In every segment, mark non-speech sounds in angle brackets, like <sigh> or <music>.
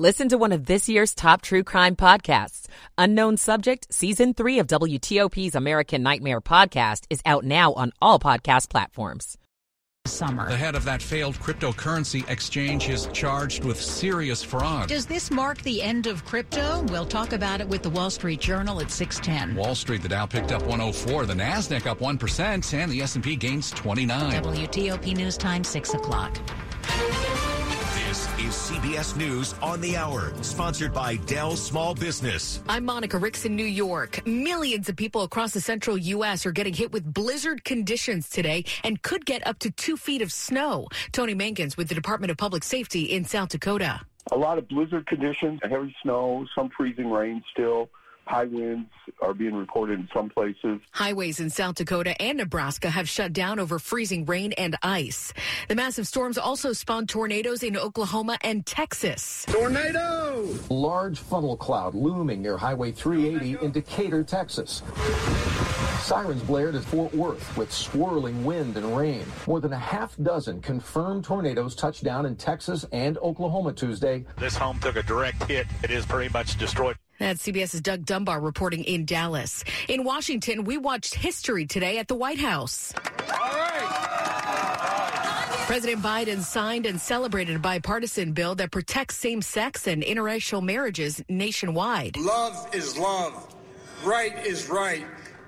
Listen to one of this year's top true crime podcasts. Unknown Subject, Season 3 of WTOP's American Nightmare podcast is out now on all podcast platforms. Summer. The head of that failed cryptocurrency exchange is charged with serious fraud. Does this mark the end of crypto? We'll talk about it with the Wall Street Journal at 610. Wall Street, the Dow picked up 104, the Nasdaq up 1%, and the S&P gains 29. WTOP News Time 6 o'clock. This is CBS News on the Hour, sponsored by Dell Small Business. I'm Monica Ricks in New York. Millions of people across the central U.S. are getting hit with blizzard conditions today and could get up to two feet of snow. Tony Mankins with the Department of Public Safety in South Dakota. A lot of blizzard conditions, heavy snow, some freezing rain still. High winds are being reported in some places. Highways in South Dakota and Nebraska have shut down over freezing rain and ice. The massive storms also spawned tornadoes in Oklahoma and Texas. Tornado! Large funnel cloud looming near Highway 380 in Decatur, Texas. Sirens blared at Fort Worth with swirling wind and rain. More than a half dozen confirmed tornadoes touched down in Texas and Oklahoma Tuesday. This home took a direct hit. It is pretty much destroyed. That's CBS's Doug Dunbar reporting in Dallas. In Washington, we watched history today at the White House. President Biden signed and celebrated a bipartisan bill that protects same sex and interracial marriages nationwide. Love is love. Right is right.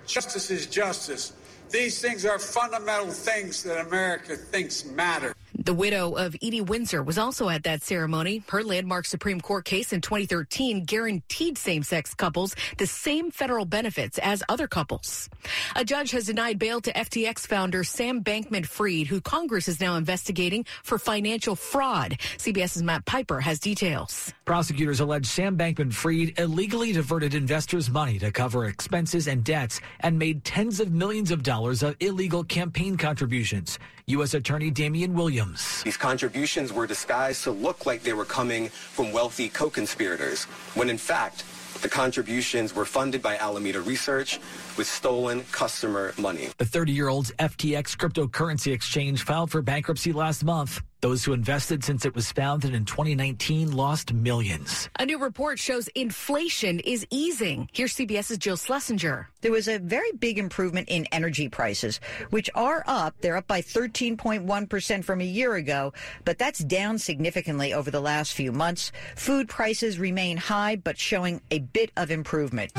Justice is justice. These things are fundamental things that America thinks matter. The widow of Edie Windsor was also at that ceremony. Her landmark Supreme Court case in 2013 guaranteed same sex couples the same federal benefits as other couples. A judge has denied bail to FTX founder Sam Bankman Fried, who Congress is now investigating for financial fraud. CBS's Matt Piper has details. Prosecutors allege Sam Bankman Fried illegally diverted investors' money to cover expenses and debts and made tens of millions of dollars of illegal campaign contributions. U.S. Attorney Damian Williams. These contributions were disguised to look like they were coming from wealthy co-conspirators, when in fact, the contributions were funded by Alameda Research with stolen customer money. The 30-year-old FTX cryptocurrency exchange filed for bankruptcy last month. Those who invested since it was founded in 2019 lost millions. A new report shows inflation is easing. Here's CBS's Jill Schlesinger. There was a very big improvement in energy prices, which are up. They're up by 13.1% from a year ago, but that's down significantly over the last few months. Food prices remain high, but showing a bit of improvement.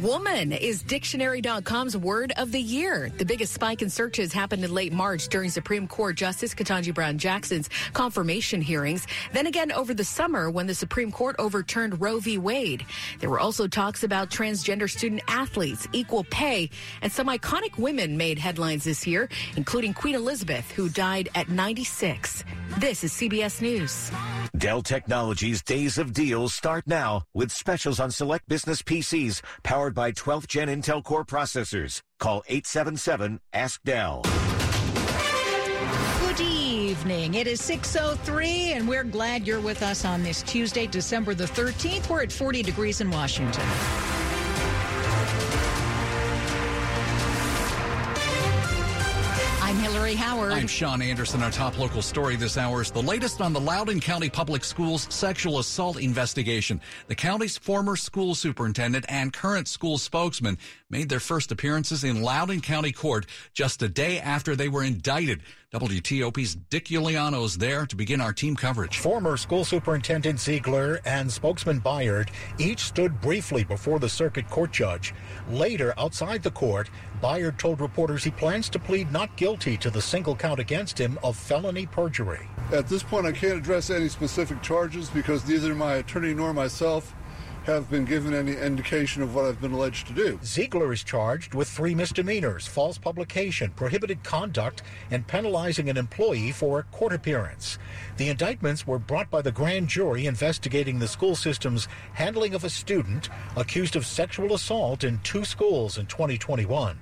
Woman is dictionary.com's word of the year. The biggest spike in searches happened in late March during Supreme Court Justice Ketanji Brown Jackson's confirmation hearings. Then again over the summer when the Supreme Court overturned Roe v. Wade. There were also talks about transgender student athletes, equal pay, and some iconic women made headlines this year, including Queen Elizabeth, who died at 96. This is CBS News. Dell Technologies Days of Deals start now with specials on select business PCs powered by 12th gen Intel Core processors. Call 877 Ask Dell. Good evening. It is 6.03 and we're glad you're with us on this Tuesday, December the 13th. We're at 40 degrees in Washington. I'm Howard. I'm Sean Anderson. Our top local story this hour is the latest on the Loudoun County Public Schools sexual assault investigation. The county's former school superintendent and current school spokesman made their first appearances in Loudoun County Court just a day after they were indicted. WTOP's Dick Uliano is there to begin our team coverage. Former school superintendent Ziegler and spokesman Byard each stood briefly before the circuit court judge. Later, outside the court, Byard told reporters he plans to plead not guilty to the single count against him of felony perjury. At this point, I can't address any specific charges because neither my attorney nor myself have been given any indication of what I've been alleged to do. Ziegler is charged with three misdemeanors false publication, prohibited conduct, and penalizing an employee for a court appearance. The indictments were brought by the grand jury investigating the school system's handling of a student accused of sexual assault in two schools in 2021.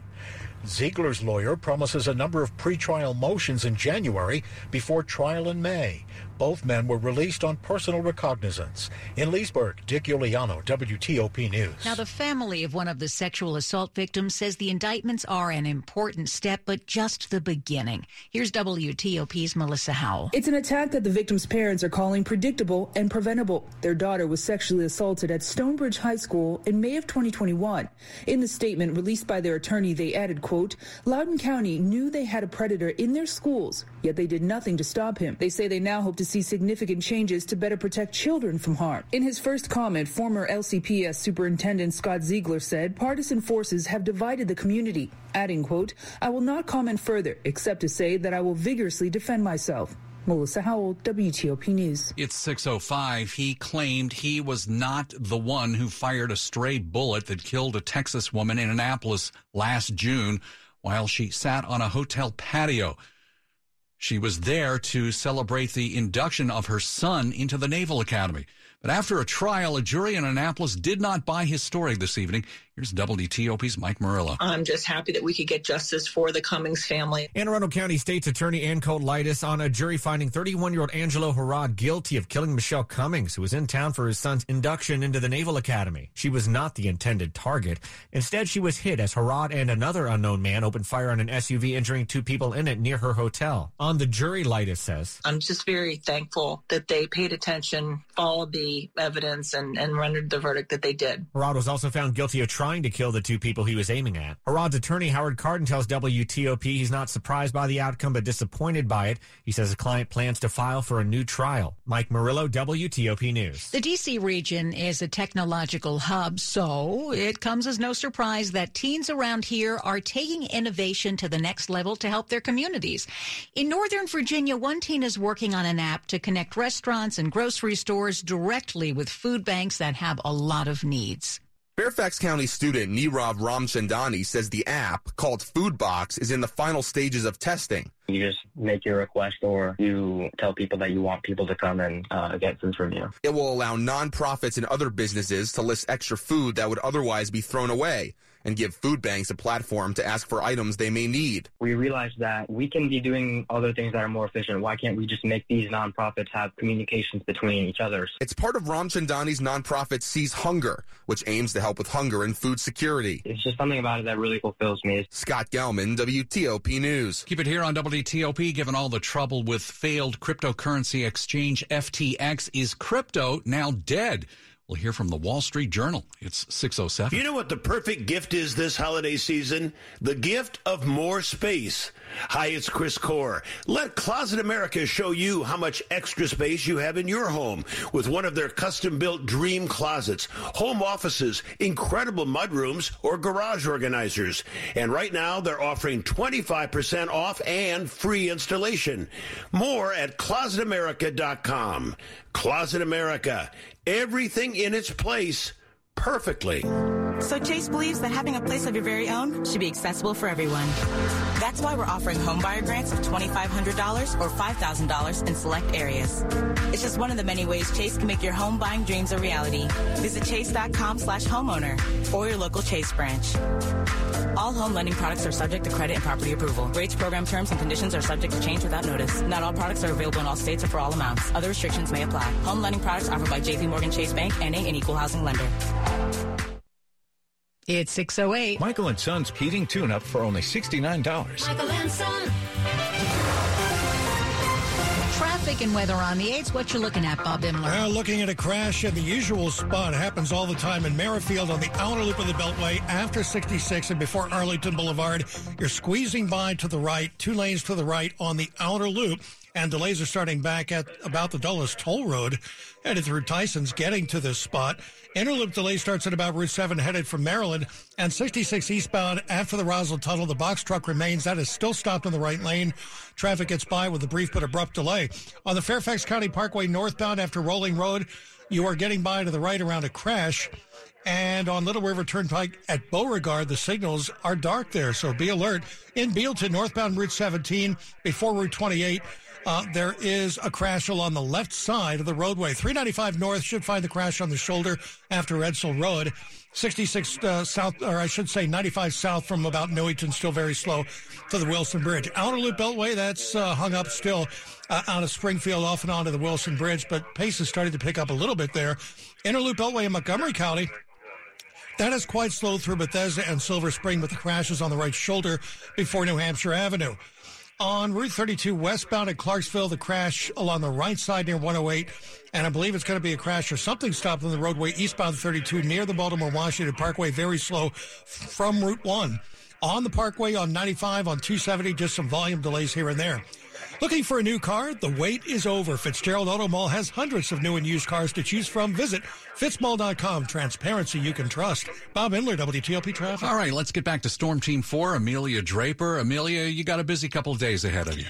Ziegler's lawyer promises a number of pretrial motions in January before trial in May. Both men were released on personal recognizance. In Leesburg, Dick Uliano, WTOP News. Now, the family of one of the sexual assault victims says the indictments are an important step, but just the beginning. Here's WTOP's Melissa Howell. It's an attack that the victim's parents are calling predictable and preventable. Their daughter was sexually assaulted at Stonebridge High School in May of 2021. In the statement released by their attorney, they added, quote, Loudoun County knew they had a predator in their schools, yet they did nothing to stop him. They say they now hope to see significant changes to better protect children from harm. In his first comment, former LCPS Superintendent Scott Ziegler said partisan forces have divided the community, adding, quote, I will not comment further except to say that I will vigorously defend myself. Melissa Howell, WTOP News. It's 605. He claimed he was not the one who fired a stray bullet that killed a Texas woman in Annapolis last June while she sat on a hotel patio. She was there to celebrate the induction of her son into the Naval Academy. But after a trial, a jury in Annapolis did not buy his story this evening. Here's WTOP's Mike Murillo. I'm just happy that we could get justice for the Cummings family. Anne Arundel County State's Attorney Anne Leitess on a jury finding 31 year old Angelo Harrod guilty of killing Michelle Cummings, who was in town for his son's induction into the Naval Academy. She was not the intended target. Instead, she was hit as Harrod and another unknown man opened fire on an SUV, injuring two people in it near her hotel. On the jury, Lightis says, I'm just very thankful that they paid attention, followed the evidence, and, and rendered the verdict that they did. Harrod was also found guilty of trying trying to kill the two people he was aiming at. Harrod's attorney, Howard Cardin, tells WTOP he's not surprised by the outcome, but disappointed by it. He says the client plans to file for a new trial. Mike Murillo, WTOP News. The D.C. region is a technological hub, so it comes as no surprise that teens around here are taking innovation to the next level to help their communities. In Northern Virginia, one teen is working on an app to connect restaurants and grocery stores directly with food banks that have a lot of needs. Fairfax County student Nirav Ramchandani says the app, called Foodbox, is in the final stages of testing. You just make your request or you tell people that you want people to come and uh, get food from you. It will allow nonprofits and other businesses to list extra food that would otherwise be thrown away and give food banks a platform to ask for items they may need. We realized that we can be doing other things that are more efficient. Why can't we just make these nonprofits have communications between each other? It's part of Ramchandani's nonprofit Seize Hunger, which aims to help with hunger and food security. It's just something about it that really fulfills me. Scott Gelman, WTOP News. Keep it here on WTOP. Given all the trouble with failed cryptocurrency exchange FTX, is crypto now dead? We'll hear from the Wall Street Journal. It's 607. You know what the perfect gift is this holiday season? The gift of more space. Hi, it's Chris Core. Let Closet America show you how much extra space you have in your home with one of their custom built dream closets, home offices, incredible mudrooms, or garage organizers. And right now they're offering 25% off and free installation. More at closetamerica.com. Closet America. Everything in its place perfectly. So Chase believes that having a place of your very own should be accessible for everyone. That's why we're offering homebuyer grants of $2,500 or $5,000 in select areas. It's just one of the many ways Chase can make your home buying dreams a reality. Visit chase.com slash homeowner or your local Chase branch. All home lending products are subject to credit and property approval. Rates, program terms, and conditions are subject to change without notice. Not all products are available in all states or for all amounts. Other restrictions may apply. Home lending products offered by JPMorgan Chase Bank and an equal housing lender. It's 608. Michael and Son's heating tune up for only $69. Michael and Son. Traffic and weather on the 8s. What you looking at, Bob Imler? Well, looking at a crash at the usual spot. happens all the time in Merrifield on the outer loop of the Beltway after 66 and before Arlington Boulevard. You're squeezing by to the right, two lanes to the right on the outer loop and delays are starting back at about the Dulles Toll Road, headed through Tyson's, getting to this spot. Inner Loop delay starts at about Route 7, headed from Maryland, and 66 eastbound after the Rosslyn Tunnel. The box truck remains. That is still stopped in the right lane. Traffic gets by with a brief but abrupt delay. On the Fairfax County Parkway northbound after Rolling Road, you are getting by to the right around a crash. And on Little River Turnpike at Beauregard, the signals are dark there, so be alert. In Bealton, northbound Route 17, before Route 28, uh, there is a crash along the left side of the roadway. 395 North should find the crash on the shoulder after Edsall Road. 66 uh, South, or I should say 95 South from about Newington, still very slow to the Wilson Bridge. Outer Loop Beltway, that's uh, hung up still uh, out of Springfield off and onto the Wilson Bridge, but pace is starting to pick up a little bit there. Inner Loop Beltway in Montgomery County. That is quite slow through Bethesda and Silver Spring, with the crashes on the right shoulder before New Hampshire Avenue. On Route 32 westbound at Clarksville, the crash along the right side near 108. And I believe it's going to be a crash or something stopped on the roadway eastbound 32 near the Baltimore Washington Parkway, very slow from Route 1. On the Parkway on 95, on 270, just some volume delays here and there. Looking for a new car? The wait is over. Fitzgerald Auto Mall has hundreds of new and used cars to choose from. Visit fitzmall.com. Transparency you can trust. Bob Imler, WTOP Traffic. All right, let's get back to Storm Team 4, Amelia Draper. Amelia, you got a busy couple of days ahead of you.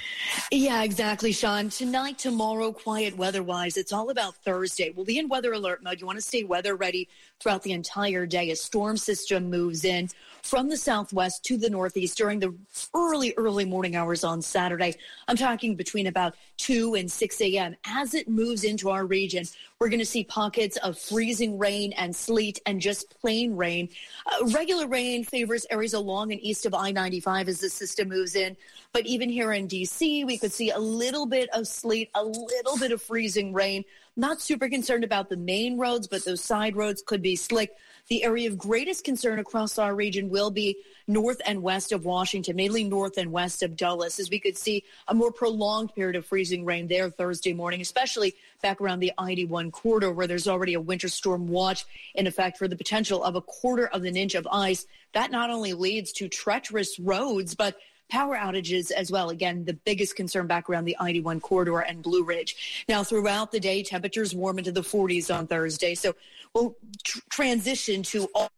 Yeah, exactly, Sean. Tonight, tomorrow, quiet weather-wise. It's all about Thursday. We'll be in weather alert mode. You want to stay weather ready throughout the entire day. A storm system moves in from the southwest to the northeast during the early, early morning hours on Saturday. I'm talking between about 2 and 6 a.m. As it moves into our region, we're going to see pockets of freezing rain and sleet and just plain rain. Uh, regular rain favors areas along and east of I 95 as the system moves in. But even here in D.C., we could see a little bit of sleet, a little bit of freezing rain. Not super concerned about the main roads, but those side roads could be slick. The area of greatest concern across our region will be north and west of Washington, mainly north and west of Dulles, as we could see a more prolonged period of freezing rain there Thursday morning, especially back around the I-81 corridor where there's already a winter storm watch in effect for the potential of a quarter of an inch of ice. That not only leads to treacherous roads, but power outages as well. Again, the biggest concern back around the I-81 corridor and Blue Ridge. Now, throughout the day, temperatures warm into the 40s on Thursday. So we'll tr- transition to all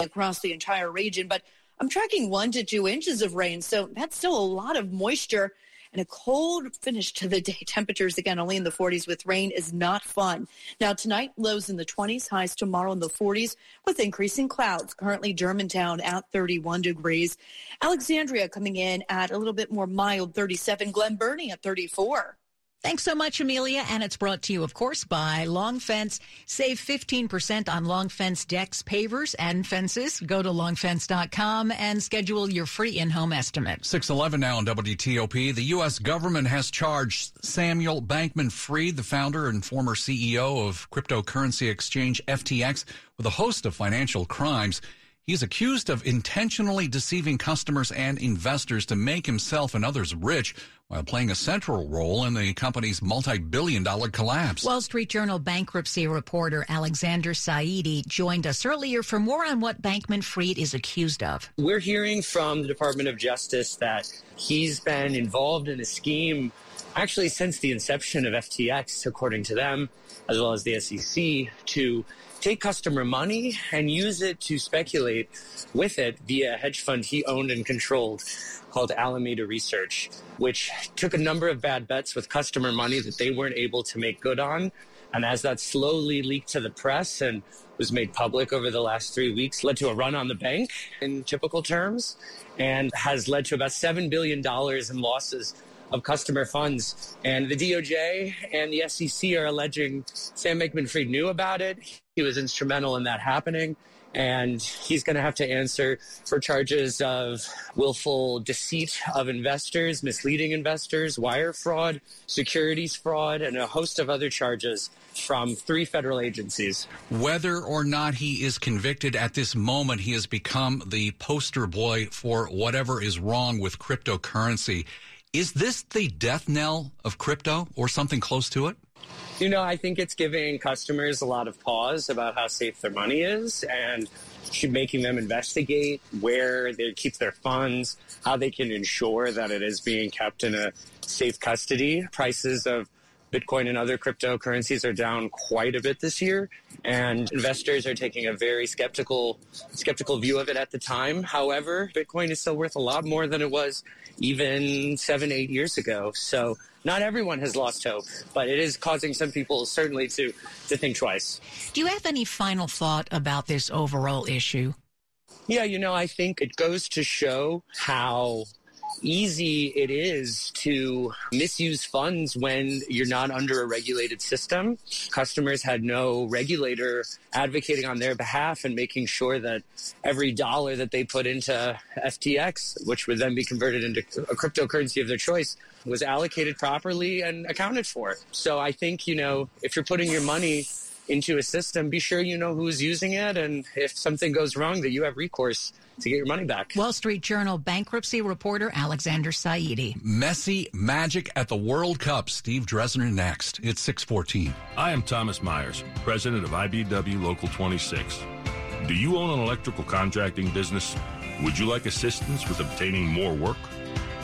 across the entire region. But I'm tracking one to two inches of rain. So that's still a lot of moisture and a cold finish to the day. <laughs> Temperatures again only in the 40s with rain is not fun. Now tonight lows in the 20s, highs tomorrow in the 40s with increasing clouds. Currently Germantown at 31 degrees. Alexandria coming in at a little bit more mild 37. Glen Burnie at 34. Thanks so much, Amelia. And it's brought to you, of course, by Long Fence. Save 15% on Long Fence decks, pavers, and fences. Go to longfence.com and schedule your free in-home estimate. 611 now on WTOP. The U.S. government has charged Samuel Bankman Fried, the founder and former CEO of cryptocurrency exchange FTX, with a host of financial crimes. He's accused of intentionally deceiving customers and investors to make himself and others rich while playing a central role in the company's multi-billion dollar collapse. Wall Street Journal bankruptcy reporter Alexander Saidi joined us earlier for more on what Bankman Fried is accused of. We're hearing from the Department of Justice that he's been involved in a scheme actually since the inception of FTX, according to them, as well as the SEC, to take customer money and use it to speculate with it via a hedge fund he owned and controlled called Alameda Research, which took a number of bad bets with customer money that they weren't able to make good on. And as that slowly leaked to the press and was made public over the last three weeks, led to a run on the bank in typical terms and has led to about $7 billion in losses of customer funds. And the DOJ and the SEC are alleging Sam Bankman Fried knew about it. He was instrumental in that happening. And he's going to have to answer for charges of willful deceit of investors, misleading investors, wire fraud, securities fraud, and a host of other charges from three federal agencies. Whether or not he is convicted at this moment, he has become the poster boy for whatever is wrong with cryptocurrency. Is this the death knell of crypto or something close to it? You know, I think it's giving customers a lot of pause about how safe their money is and making them investigate where they keep their funds, how they can ensure that it is being kept in a safe custody. Prices of Bitcoin and other cryptocurrencies are down quite a bit this year, and investors are taking a very skeptical skeptical view of it at the time. However, Bitcoin is still worth a lot more than it was even seven, eight years ago. So not everyone has lost hope, but it is causing some people certainly to to think twice. Do you have any final thought about this overall issue? Yeah, you know, I think it goes to show how easy it is to misuse funds when you're not under a regulated system. Customers had no regulator advocating on their behalf and making sure that every dollar that they put into FTX, which would then be converted into a cryptocurrency of their choice, was allocated properly and accounted for. So I think, you know, if you're putting your money into a system, be sure you know who's using it. And if something goes wrong, that you have recourse to get your money back. Wall Street Journal bankruptcy reporter Alexander Saidi. Messi magic at the World Cup. Steve Dresner next. It's 614. I am Thomas Myers, president of IBEW Local 26. Do you own an electrical contracting business? Would you like assistance with obtaining more work?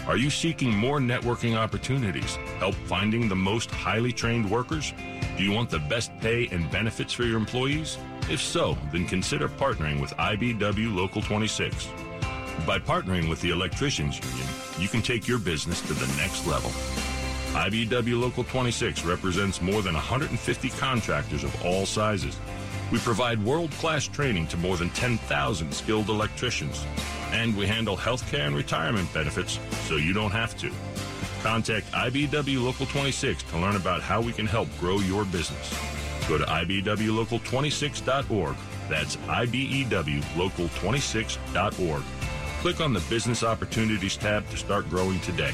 Are you seeking more networking opportunities? Help finding the most highly trained workers? Do you want the best pay and benefits for your employees? If so, then consider partnering with IBEW Local 26. By partnering with the Electricians Union, you can take your business to the next level. IBW Local 26 represents more than 150 contractors of all sizes. We provide world class training to more than 10,000 skilled electricians. And we handle healthcare and retirement benefits so you don't have to. Contact IBEW Local 26 to learn about how we can help grow your business. Go to IBEWLocal26.org. That's IBEWLocal26.org. Click on the Business Opportunities tab to start growing today.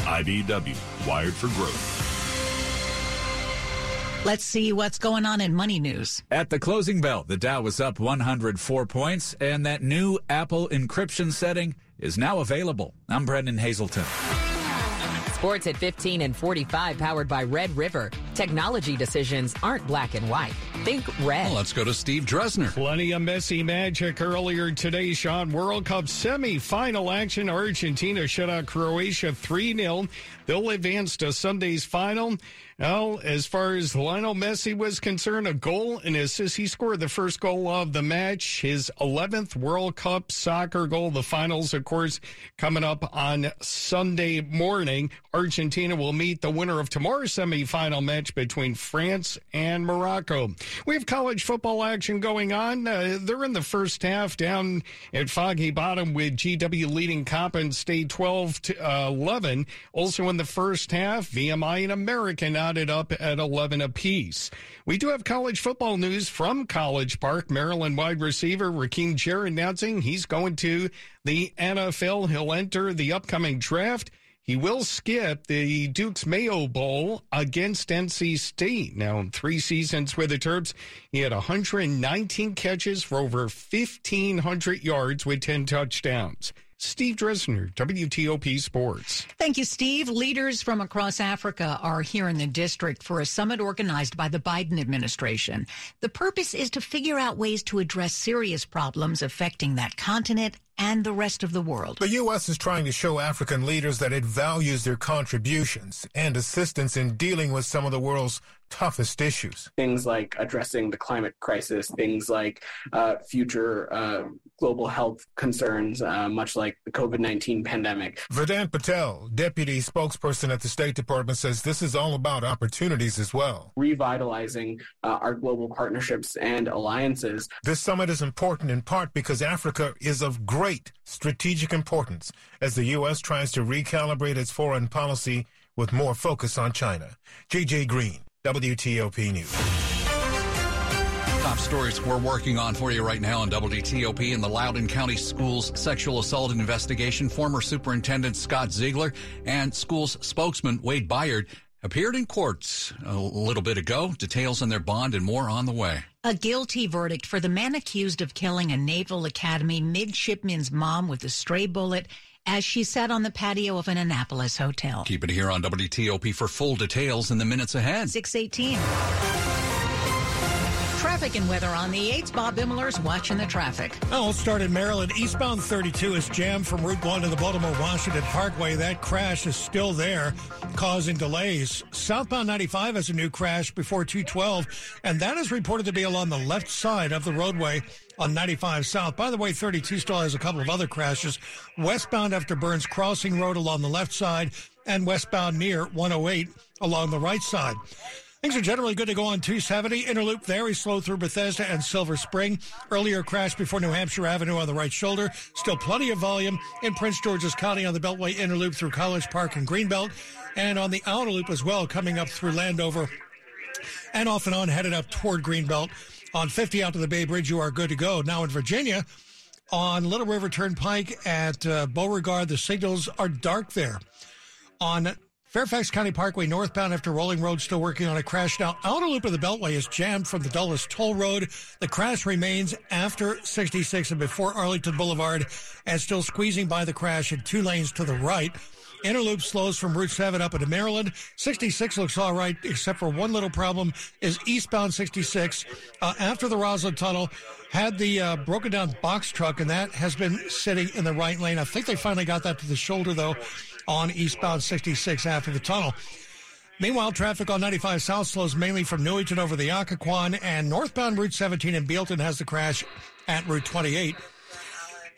IBEW, wired for growth. Let's see what's going on in money news. At the closing bell, the Dow was up 104 points, and that new Apple encryption setting is now available. I'm Brennan Haselton. Sports at 15 and 45, powered by Red River. Technology decisions aren't black and white. Think red. Well, let's go to Steve Dresner. Plenty of Messi magic earlier today, Sean. World Cup semi-final action. Argentina shut out Croatia 3-0. They'll advance to Sunday's final. Well, as far as Lionel Messi was concerned, a goal and assist. He scored the first goal of the match, his 11th World Cup soccer goal. The finals, of course, coming up on Sunday morning. Argentina will meet the winner of tomorrow's semifinal match between France and Morocco. We have college football action going on. Uh, they're in the first half down at Foggy Bottom with GW leading Coppin State 12 to uh, 11. Also in the first half, VMI and American knotted up at 11 apiece. We do have college football news from College Park. Maryland wide receiver Rakim Jarrett announcing he's going to the NFL. He'll enter the upcoming draft. He will skip the Duke's Mayo Bowl against NC State. Now, in three seasons with the Terps, he had 119 catches for over 1,500 yards with 10 touchdowns. Steve Dresner, WTOP Sports. Thank you, Steve. Leaders from across Africa are here in the district for a summit organized by the Biden administration. The purpose is to figure out ways to address serious problems affecting that continent and the rest of the world. The U.S. is trying to show African leaders that it values their contributions and assistance in dealing with some of the world's toughest issues. Things like addressing the climate crisis, things like uh, future uh, global health concerns, uh, much like the COVID 19 pandemic. Vedant Patel, deputy spokesperson at the State Department, says this is all about opportunities as well. Revitalizing uh, our global partnerships and alliances. This summit is important in part because Africa is of great strategic importance as the U.S. tries to recalibrate its foreign policy with more focus on China. JJ Green. WTOP News. Top stories we're working on for you right now on WTOP in the Loudoun County Schools sexual assault investigation. Former Superintendent Scott Ziegler and schools spokesman Wade Byard appeared in courts a little bit ago. Details on their bond and more on the way. A guilty verdict for the man accused of killing a Naval Academy midshipman's mom with a stray bullet as she sat on the patio of an Annapolis hotel. Keep it here on WTOP for full details in the minutes ahead. 618. Traffic and weather on the 8s. Bob Imler's watching the traffic. Let's start in Maryland. Eastbound 32 is jammed from Route 1 to the Baltimore Washington Parkway. That crash is still there, causing delays. Southbound 95 has a new crash before 212, and that is reported to be along the left side of the roadway on 95 South. By the way, 32 still has a couple of other crashes. Westbound after Burns Crossing Road along the left side, and westbound near 108 along the right side. Things are generally good to go on 270. Inner Loop very slow through Bethesda and Silver Spring. Earlier crash before New Hampshire Avenue on the right shoulder. Still plenty of volume in Prince George's County on the Beltway Inner Loop through College Park and Greenbelt. And on the Outer Loop as well, coming up through Landover and off and on headed up toward Greenbelt. On 50 out to the Bay Bridge, you are good to go. Now in Virginia, on Little River Turnpike at uh, Beauregard, the signals are dark there. On Fairfax County Parkway northbound after Rolling Road still working on a crash. Now, outer loop of the Beltway is jammed from the Dulles Toll Road. The crash remains after 66 and before Arlington Boulevard and still squeezing by the crash in two lanes to the right. Inner Loop slows from Route 7 up into Maryland. 66 looks all right, except for one little problem is eastbound 66 uh, after the Rosslyn Tunnel had the uh, broken down box truck, and that has been sitting in the right lane. I think they finally got that to the shoulder, though, on eastbound 66 after the tunnel. Meanwhile, traffic on 95 South slows mainly from Newington over the Occoquan, and northbound Route 17 in Bealton has the crash at Route 28.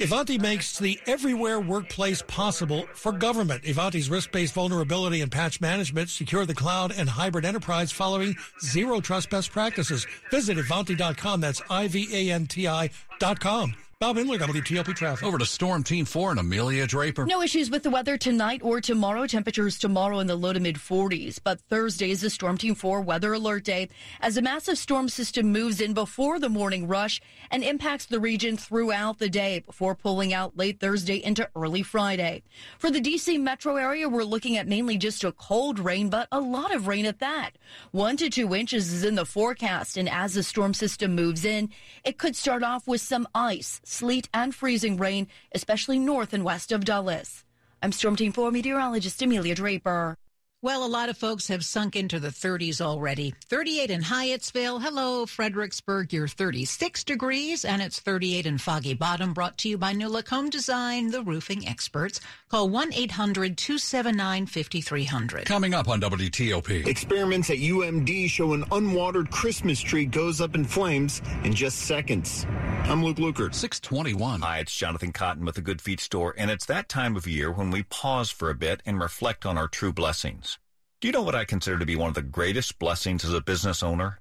Ivanti makes the everywhere workplace possible for government. Ivanti's risk-based vulnerability and patch management secure the cloud and hybrid enterprise following zero trust best practices. Visit Ivanti.com. That's I-V-A-N-T-I dot com. Bob Imler, WTOP Traffic. Over to Storm Team 4 and Amelia Draper. No issues with the weather tonight or tomorrow. Temperatures tomorrow in the low to mid 40s. But Thursday is the Storm Team 4 weather alert day as a massive storm system moves in before the morning rush and impacts the region throughout the day before pulling out late Thursday into early Friday. For the DC metro area, we're looking at mainly just a cold rain, but a lot of rain at that. One to two inches is in the forecast. And as the storm system moves in, it could start off with some ice sleet, and freezing rain, especially north and west of Dulles. I'm Storm Team 4 meteorologist Amelia Draper. Well, a lot of folks have sunk into the 30s already. 38 in Hyattsville. Hello, Fredericksburg. You're 36 degrees, and it's 38 in Foggy Bottom. Brought to you by New Look Home Design, the roofing experts. Call 1 800 279 5300. Coming up on WTOP. Experiments at UMD show an unwatered Christmas tree goes up in flames in just seconds. I'm Luke Lukert. 621. Hi, it's Jonathan Cotton with the Good Feet Store, and it's that time of year when we pause for a bit and reflect on our true blessings. Do you know what I consider to be one of the greatest blessings as a business owner?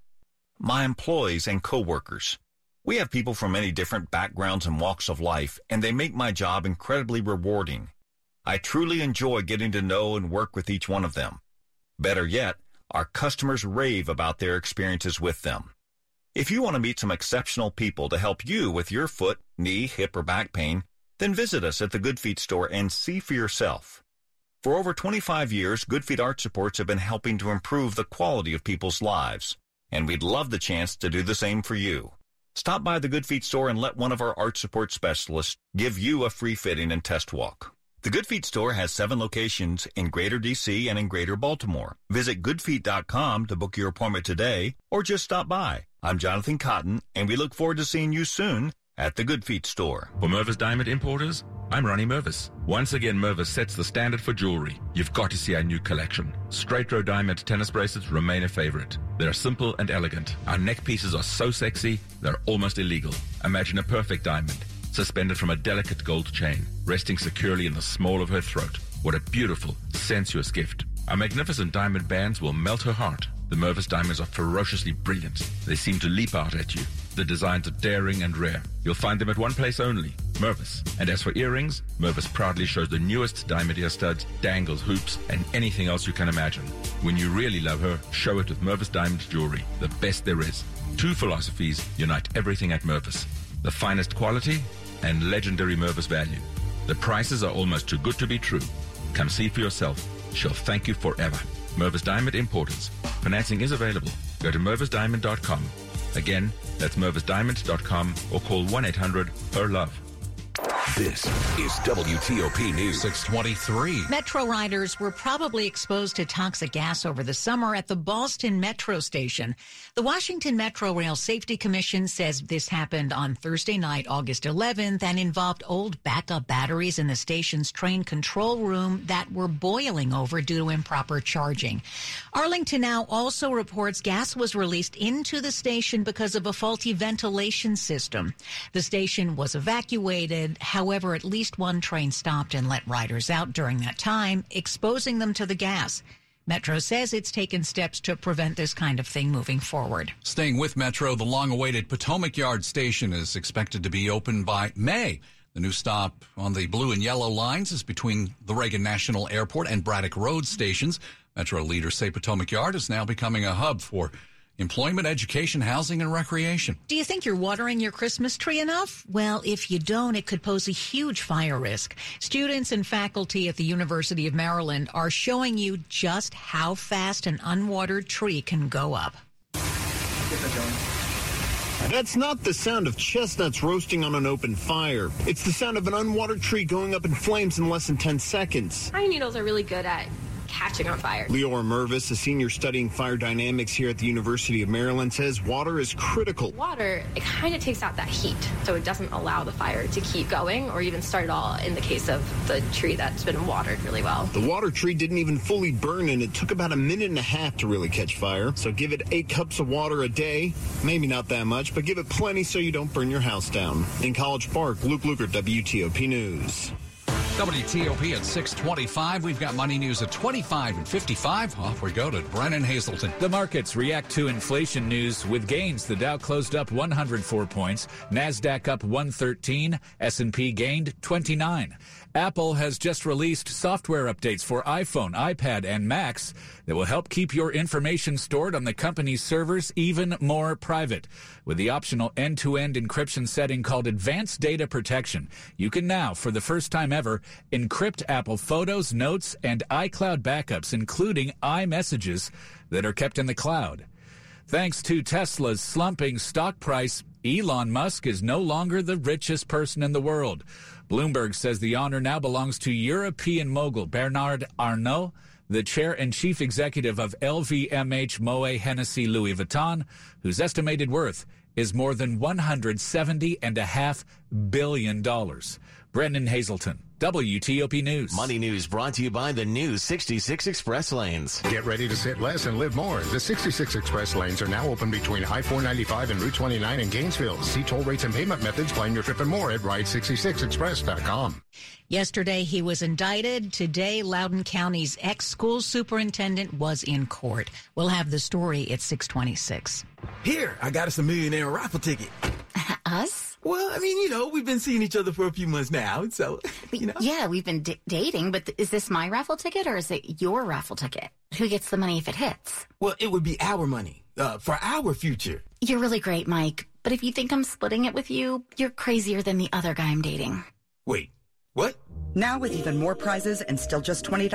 My employees and coworkers. We have people from many different backgrounds and walks of life, and they make my job incredibly rewarding. I truly enjoy getting to know and work with each one of them. Better yet, our customers rave about their experiences with them. If you want to meet some exceptional people to help you with your foot, knee, hip, or back pain, then visit us at the Good Feet store and see for yourself. For over 25 years, Good Feet Arch Supports have been helping to improve the quality of people's lives, and we'd love the chance to do the same for you. Stop by the Good Feet store and let one of our arch support specialists give you a free fitting and test walk. The Good Feet store has seven locations in Greater DC and in Greater Baltimore. Visit goodfeet.com to book your appointment today or just stop by. I'm Jonathan Cotton, and we look forward to seeing you soon at the Good Feet store. For Mervis Diamond Importers, I'm Ronnie Mervis. Once again, Mervis sets the standard for jewelry. You've got to see our new collection. Straight row diamond tennis bracelets remain a favorite. They're simple and elegant. Our neck pieces are so sexy, they're almost illegal. Imagine a perfect diamond, suspended from a delicate gold chain, resting securely in the small of her throat. What a beautiful, sensuous gift. Our magnificent diamond bands will melt her heart. The Mervis diamonds are ferociously brilliant. They seem to leap out at you. The designs are daring and rare. You'll find them at one place only, Mervis. And as for earrings, Mervis proudly shows the newest diamond ear studs, dangles, hoops, and anything else you can imagine. When you really love her, show it with Mervis Diamond Jewelry, the best there is. Two philosophies unite everything at Mervis. The finest quality and legendary Mervis value. The prices are almost too good to be true. Come see for yourself. She'll thank you forever. Mervis Diamond Importers. Financing is available. Go to mervisdiamond.com. Again, that's mervisdiamond.com or call 1-800-PER-LOVE. This is WTOP News. 623. Metro riders were probably exposed to toxic gas over the summer at the Ballston Metro station. The Washington Metro Rail Safety Commission says this happened on Thursday night, August 11th, and involved old backup batteries in the station's train control room that were boiling over due to improper charging. Arlington Now also reports gas was released into the station because of a faulty ventilation system. The station was evacuated. However, at least one train stopped and let riders out during that time, exposing them to the gas. Metro says it's taken steps to prevent this kind of thing moving forward. Staying with Metro, the long awaited Potomac Yard station is expected to be open by May. The new stop on the blue and yellow lines is between the Reagan National Airport and Braddock Road stations. Metro leaders say Potomac Yard is now becoming a hub for employment, education, housing, and recreation. Do you think you're watering your Christmas tree enough? Well, if you don't, it could pose a huge fire risk. Students and faculty at the University of Maryland are showing you just how fast an unwatered tree can go up. That's not the sound of chestnuts roasting on an open fire. It's the sound of an unwatered tree going up in flames in less than 10 seconds. Pine needles are really good at catching on fire. Leora Mervis, a senior studying fire dynamics here at the University of Maryland, says water is critical. Water, it kind of takes out that heat, so it doesn't allow the fire to keep going or even start at all in the case of the tree that's been watered really well. The water tree didn't even fully burn, and it took about a minute and a half to really catch fire. So give it eight cups of water a day. Maybe not that much, but give it plenty so you don't burn your house down. In College Park, Luke Lukert, WTOP News. WTOP at 625. We've got money news at 25 and 55. Off we go to Brennan Haselton. The markets react to inflation news with gains. The Dow closed up 104 points, Nasdaq up 113, S&P gained 29. Apple has just released software updates for iPhone, iPad, and Macs that will help keep your information stored on the company's servers even more private. With the optional end-to-end encryption setting called Advanced Data Protection, you can now, for the first time ever, encrypt Apple photos, notes, and iCloud backups, including iMessages that are kept in the cloud. Thanks to Tesla's slumping stock price, Elon Musk is no longer the richest person in the world. Bloomberg says the honor now belongs to European mogul Bernard Arnault, the chair and chief executive of LVMH Moet Hennessy Louis Vuitton, whose estimated worth is more than $170.5 billion. Brennan Haselton, WTOP News. Money News brought to you by the new 66 Express Lanes. Get ready to sit less and live more. The 66 Express Lanes are now open between I-495 and Route 29 in Gainesville. See toll rates and payment methods, plan your trip and more at ride66express.com. Yesterday, he was indicted. Today, Loudoun County's ex-school superintendent was in court. We'll have the story at 626. Here, I got us a millionaire raffle ticket. <laughs> Us? Well, I mean, you know, we've been seeing each other for a few months now, so, <laughs> you know. Yeah, we've been d- dating, but th- is this my raffle ticket or is it your raffle ticket? Who gets the money if it hits? Well, it would be our money, uh, for our future. You're really great, Mike, but if you think I'm splitting it with you, you're crazier than the other guy I'm dating. Wait, what? Now with even more prizes and still just $20.